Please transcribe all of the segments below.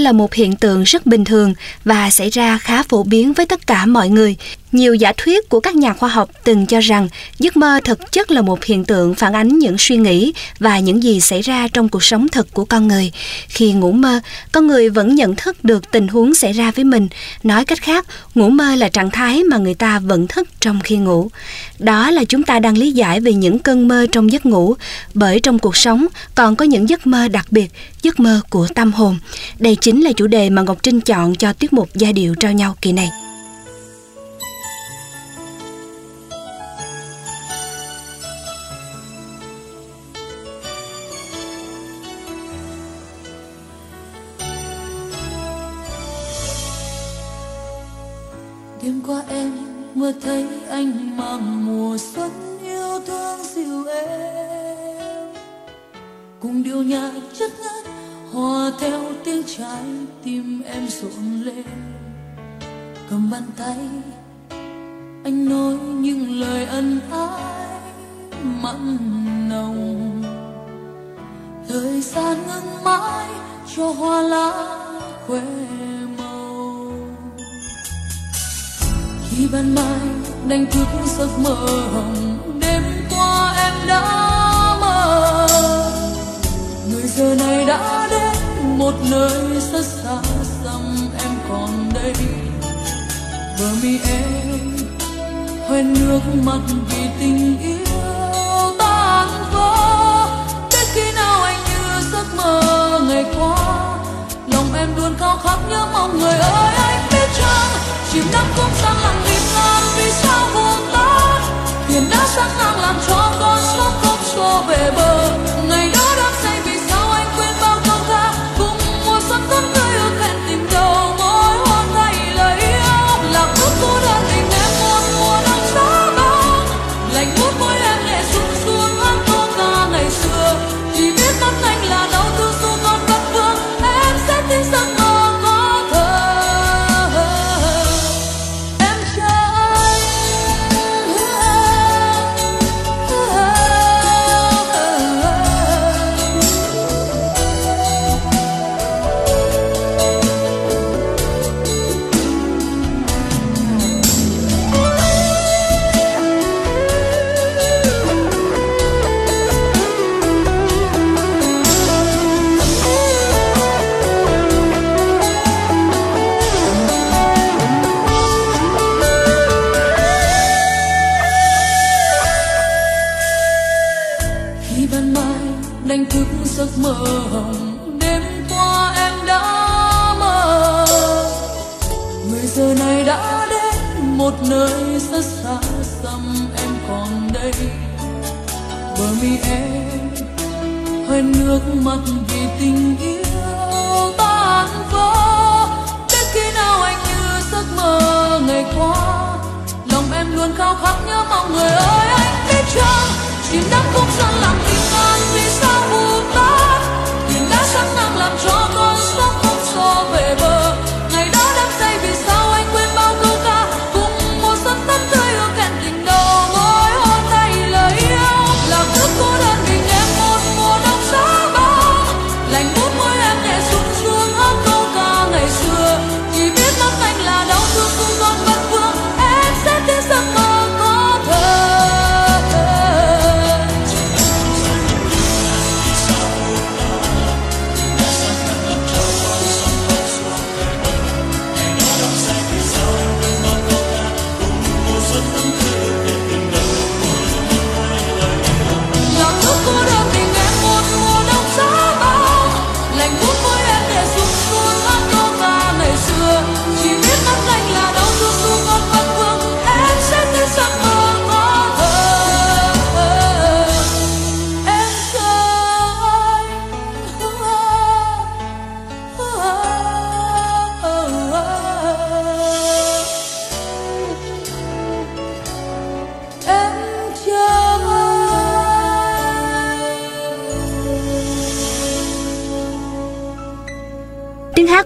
Là một hiện tượng rất bình thường và xảy ra khá phổ biến với tất cả mọi người. Nhiều giả thuyết của các nhà khoa học từng cho rằng giấc mơ thực chất là một hiện tượng phản ánh những suy nghĩ và những gì xảy ra trong cuộc sống thực của con người. Khi ngủ mơ, con người vẫn nhận thức được tình huống xảy ra với mình. Nói cách khác, ngủ mơ là trạng thái mà người ta vẫn thức trong khi ngủ. Đó là chúng ta đang lý giải về những cơn mơ trong giấc ngủ, bởi trong cuộc sống còn có những giấc mơ đặc biệt, giấc mơ của tâm hồn. Đây chính là chủ đề mà Ngọc Trinh chọn cho tiết mục giai điệu trao nhau kỳ này. Đêm qua em mơ thấy anh mang mùa xuân yêu thương dịu em, cùng điệu nhạc chất ngất hòa theo tiếng trái tim em rộn lên cầm bàn tay anh nói những lời ân ái mặn nồng thời gian ngưng mãi cho hoa lá quên. Ban mai đánh thức giấc mơ hồng đêm qua em đã mơ. Người giờ này đã đến một nơi rất xa xăm em còn đây. Bờ mi em hoen nước mắt vì tình yêu. Em luôn khao khát nhớ mong người ơi, anh biết chăng? Chìm đắm cũng sang lặng im lặng vì sao buồn tan. Thuyền đã sẵn sàng làm cho con sóng không xô về bờ. Ngày đó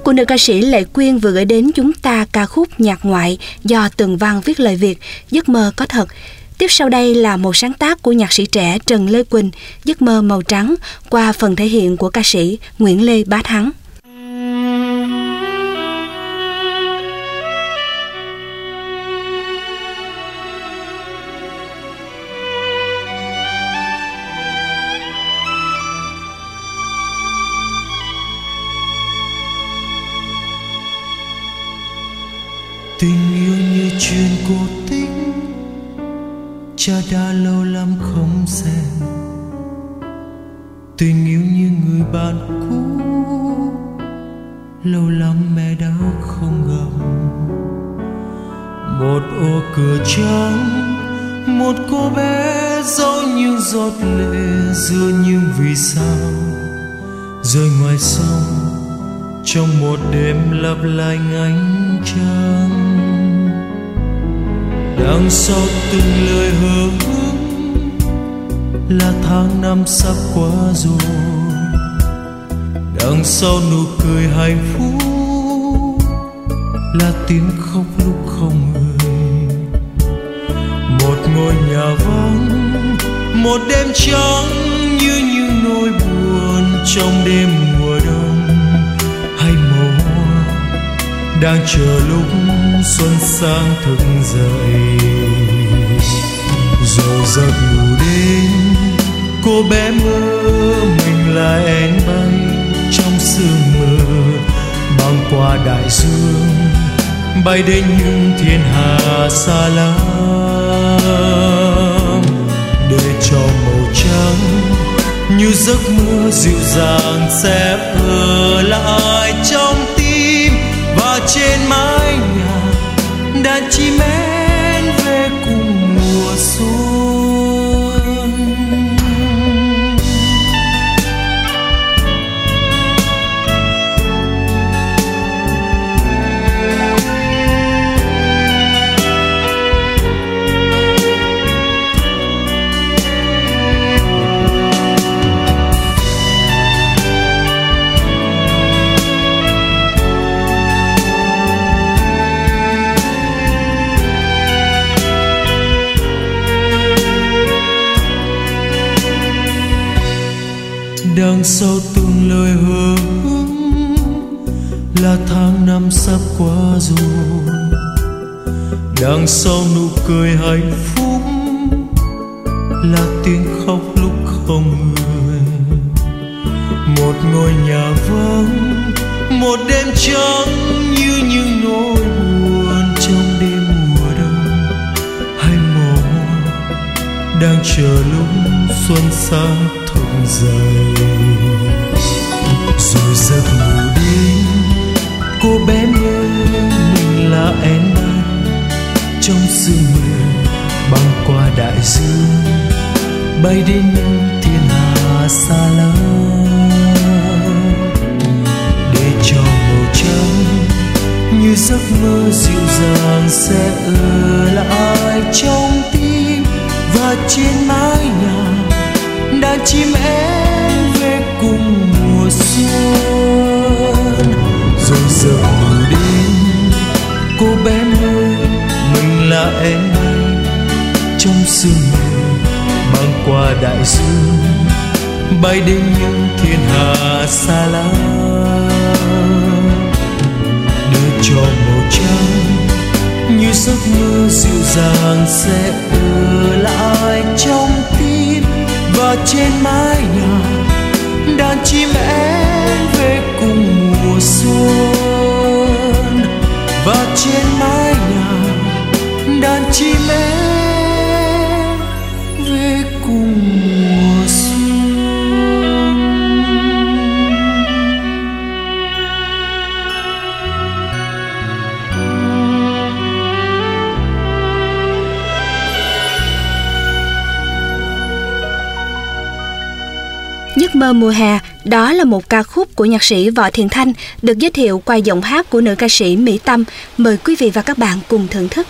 Của nữ ca sĩ Lệ Quyên vừa gửi đến chúng ta ca khúc nhạc ngoại do Tường Văn viết lời Việt, Giấc mơ có thật. Tiếp sau đây là một sáng tác của nhạc sĩ trẻ Trần Lê Quỳnh, Giấc mơ màu trắng, qua phần thể hiện của ca sĩ Nguyễn Lê Bá Thắng. Tình yêu như chuyện cổ tích cha đã lâu lắm không xem. Tình yêu như người bạn cũ, lâu lắm mẹ đã không gặp một ô cửa trắng, một cô bé dấu như giọt lệ giữa những vì sao. Rơi ngoài sông, trong một đêm lấp lánh ánh trăng đằng sau từng lời hứa là tháng năm sắp qua rồi. Đằng sau nụ cười hạnh phúc là tiếng khóc lúc không người. Một ngôi nhà vắng, một đêm trắng như những nỗi buồn trong đêm đang chờ lúc xuân sang thức dậy. Rồi giấc ngủ đến cô bé mơ mình là én bay trong sương mơ băng qua đại dương, bay đến những thiên hà xa lắm. Để cho màu trắng như giấc mơ dịu dàng sẽ ở lại trong đàn chim én đằng sau từng lời hứa là tháng năm sắp qua rồi. Đằng sau nụ cười hạnh phúc là tiếng khóc lúc không người. Một ngôi nhà vắng, một đêm trắng như những nỗi buồn trong đêm mùa đông. Hay mùa đang chờ lúc xuân sang thức dài. Trong sương mù, băng qua đại dương, bay đến những thiên hà xa lắm. Để cho màu trắng như giấc mơ dịu dàng sẽ ở lại trong tim và trên mái nhà, đàn chim én về cùng mùa xuân. Rồi giờ đến cô bé mơ mình là em trong sương mang băng qua đại dương, bay đến những thiên hà xa lạ. Đưa cho màu trắng như giấc mơ dịu dàng sẽ ở lại trong tim. Và trên mái nhà, đàn chim én về cùng mơ mùa hè, đó là một ca khúc của nhạc sĩ Võ Thiện Thanh được giới thiệu qua giọng hát của nữ ca sĩ Mỹ Tâm. Mời quý vị và các bạn cùng thưởng thức.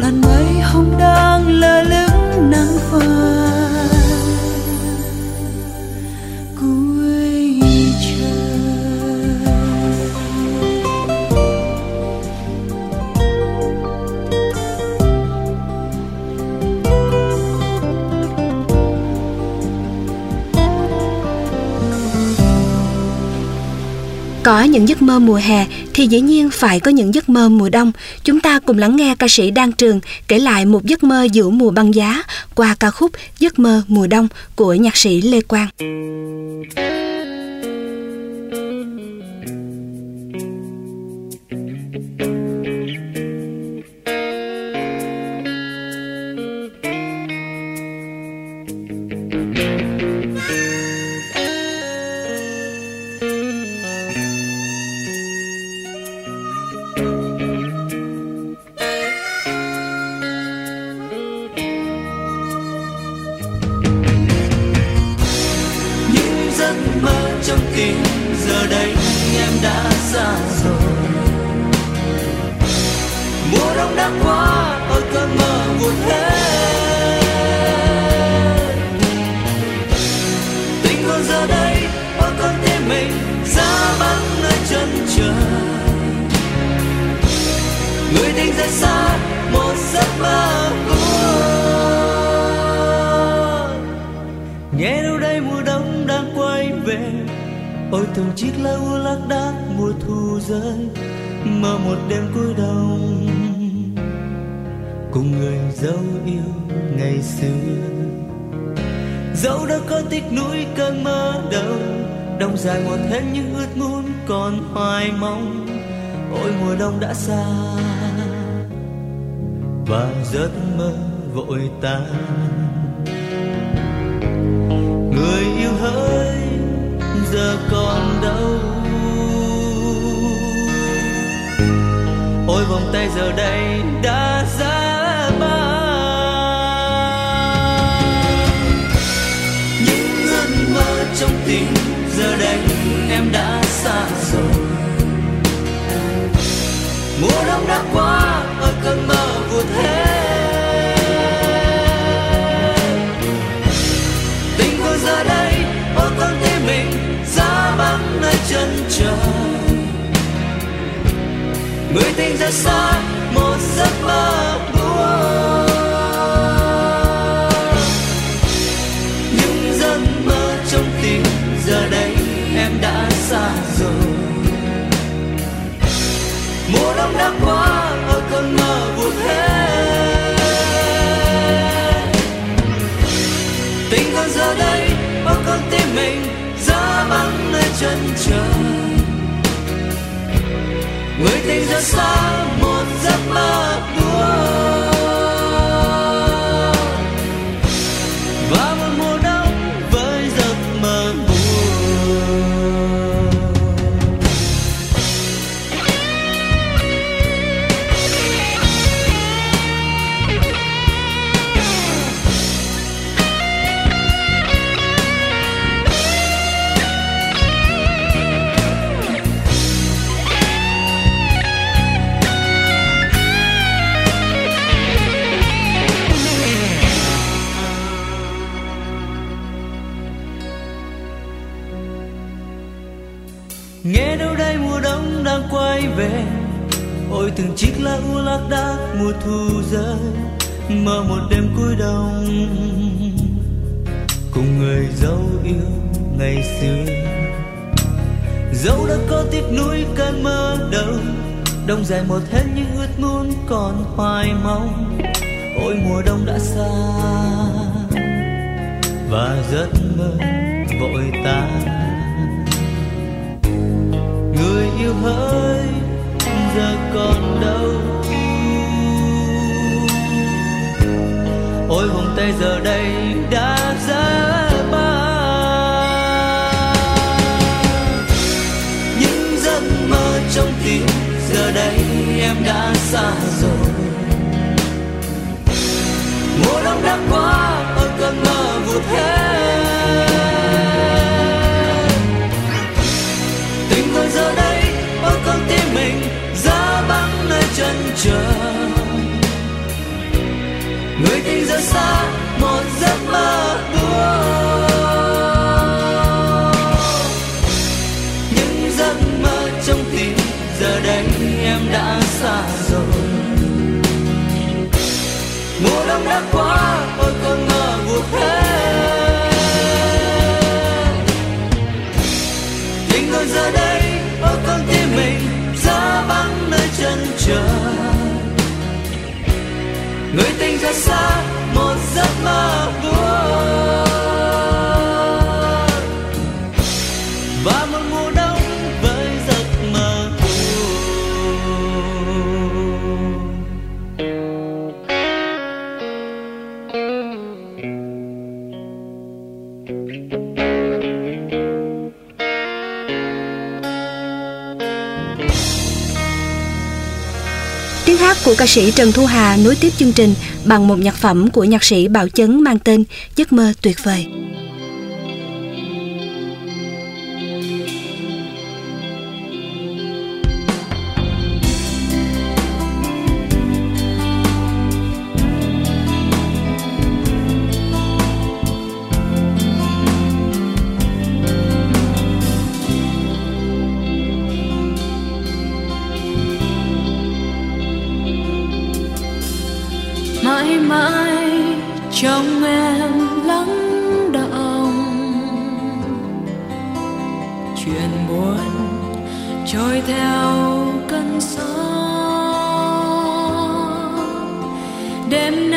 Làn mây hồng đang lơ lửng. Những giấc mơ mùa hè thì dĩ nhiên phải có những giấc mơ mùa đông. Chúng ta cùng lắng nghe ca sĩ Đan Trường kể lại một giấc mơ giữa mùa băng giá qua ca khúc Giấc mơ mùa đông của nhạc sĩ Lê Quang. Cơn mơ đâu đông dài mòn thêm những ước muốn còn hoài mong. Ôi, mùa đông đã xa và giấc mơ vội tan. Người yêu hỡi giờ còn đâu? Ôi, vòng tay giờ đây đã tình ra xa một giấc mơ buồn. Người tình từng chiếc lá u lác đác mùa thu rơi mơ một đêm cuối đông. Cùng người dấu yêu ngày xưa. Dẫu đã có tiếc nuối cơn mơ đâu đông dài một hết những ước muốn còn hoài mong. Ôi, mùa đông đã xa, và giấc mơ vội tan. Người yêu hỡi giờ còn đâu. Ôi vòng tay giờ đây đã ra bao những giấc mơ trong tim giờ đây em đã xa rồi. Mùa đông đã qua ở cơn mơ vụt hết. xa, một giấc mơ buồn. Những giấc mơ trong tim, giờ đây em đã xa rồi. Mùa đông đã qua ôi con ngờ buộc thế tình còn giờ đây ôi con tim mình giá vắng nơi chân trời. Người tình ra xa love. Của ca sĩ Trần Thu Hà nối tiếp chương trình bằng một nhạc phẩm của nhạc sĩ Bảo Chấn mang tên Giấc mơ tuyệt vời. Mãi mãi trong em lắng động chuyện buồn trôi theo cơn gió. Đêm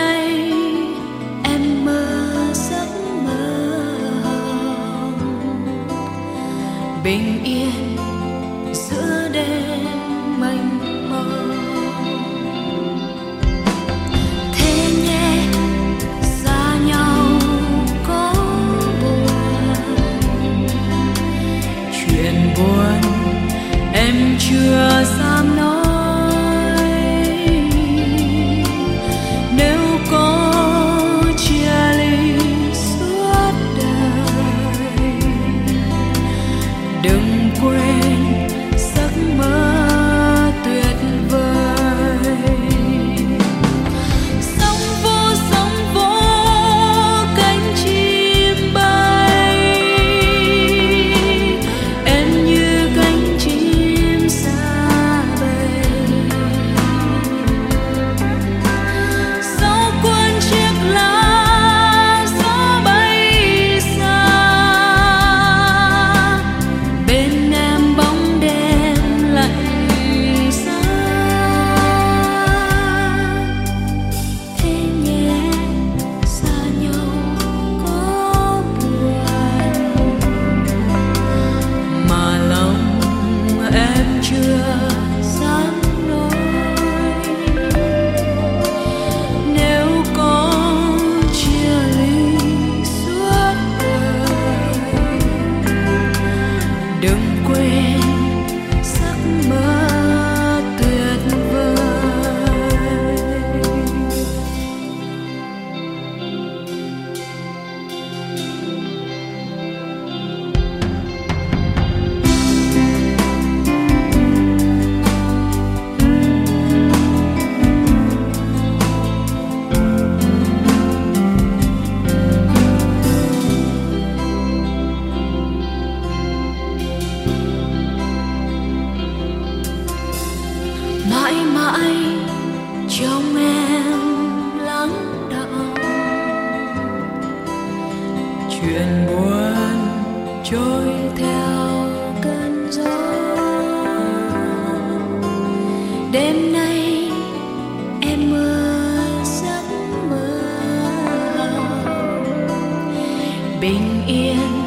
bình yên.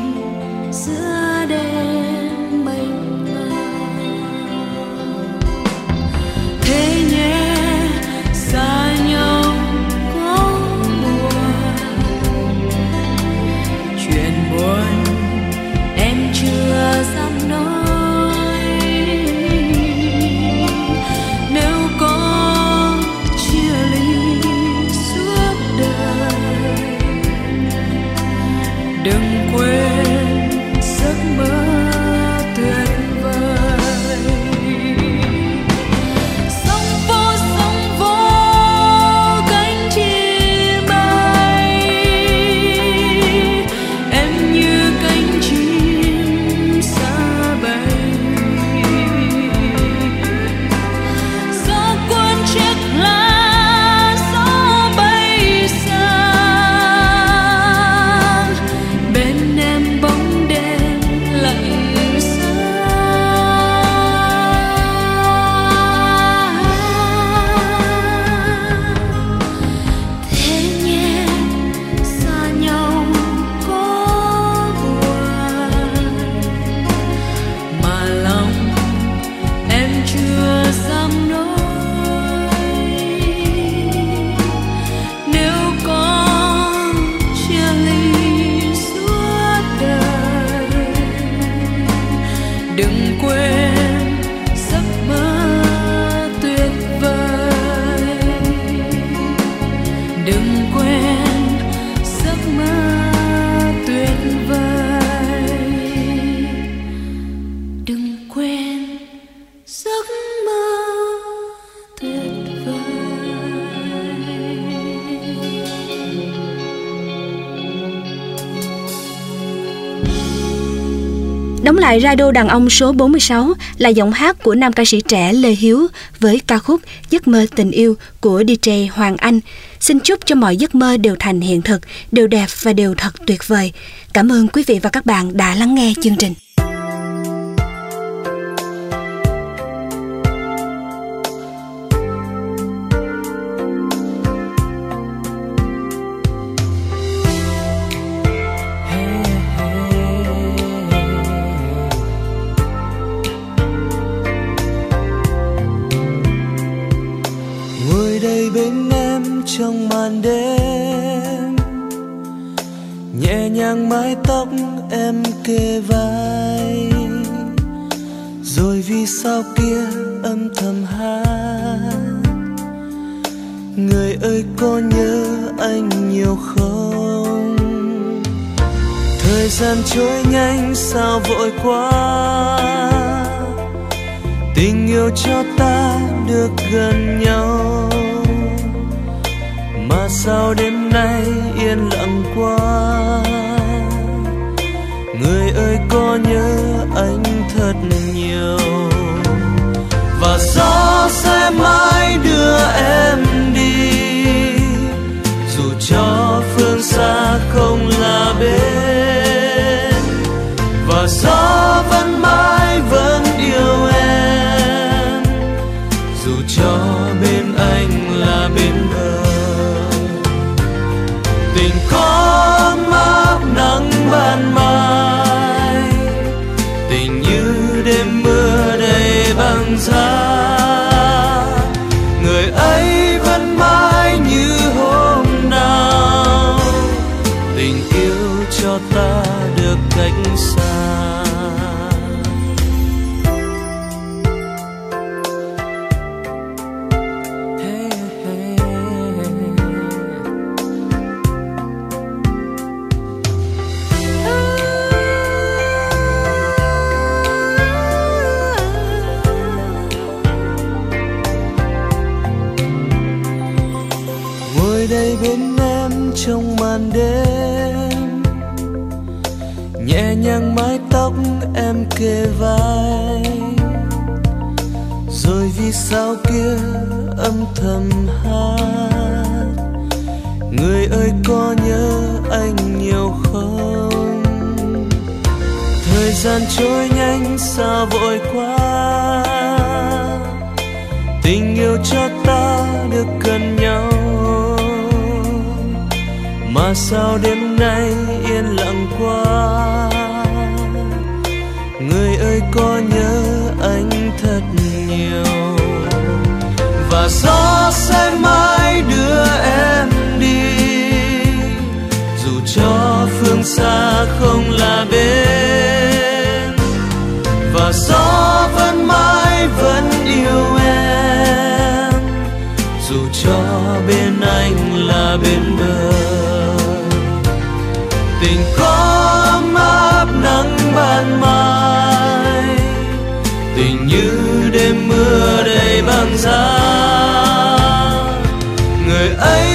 Đóng lại radio đàn ông số 46 là giọng hát của nam ca sĩ trẻ Lê Hiếu với ca khúc Giấc mơ tình yêu của DJ Hoàng Anh. Xin chúc cho mọi giấc mơ đều thành hiện thực, đều đẹp và đều thật tuyệt vời. Cảm ơn quý vị và các bạn đã lắng nghe chương trình. Nhẹ nhàng mái tóc em kề vai. Rồi vì sao kia âm thầm hát? Người ơi, có nhớ anh nhiều không? Thời gian trôi nhanh, sao vội quá? Tình yêu cho ta được gần nhau mà sao đêm nay yên lặng quá? Người ơi, có nhớ anh thật nhiều. Và gió sẽ mãi đưa em đi. Dù cho phương xa không là bên, và gió vẫn mãi sao kia âm thầm hát? Người ơi, có nhớ anh nhiều không? Thời gian trôi nhanh sao vội quá. Tình yêu cho ta được gần nhau. Mà sao đêm nay yên lặng quá? Người ơi, có nhớ và gió sẽ mãi đưa em đi. Dù cho phương xa không là bên, và gió vẫn mãi vẫn yêu em. Dù cho bên anh là bên bờ, tình có ấm áp nắng ban mai. Tình như đêm mưa đầy băng giá. Ấy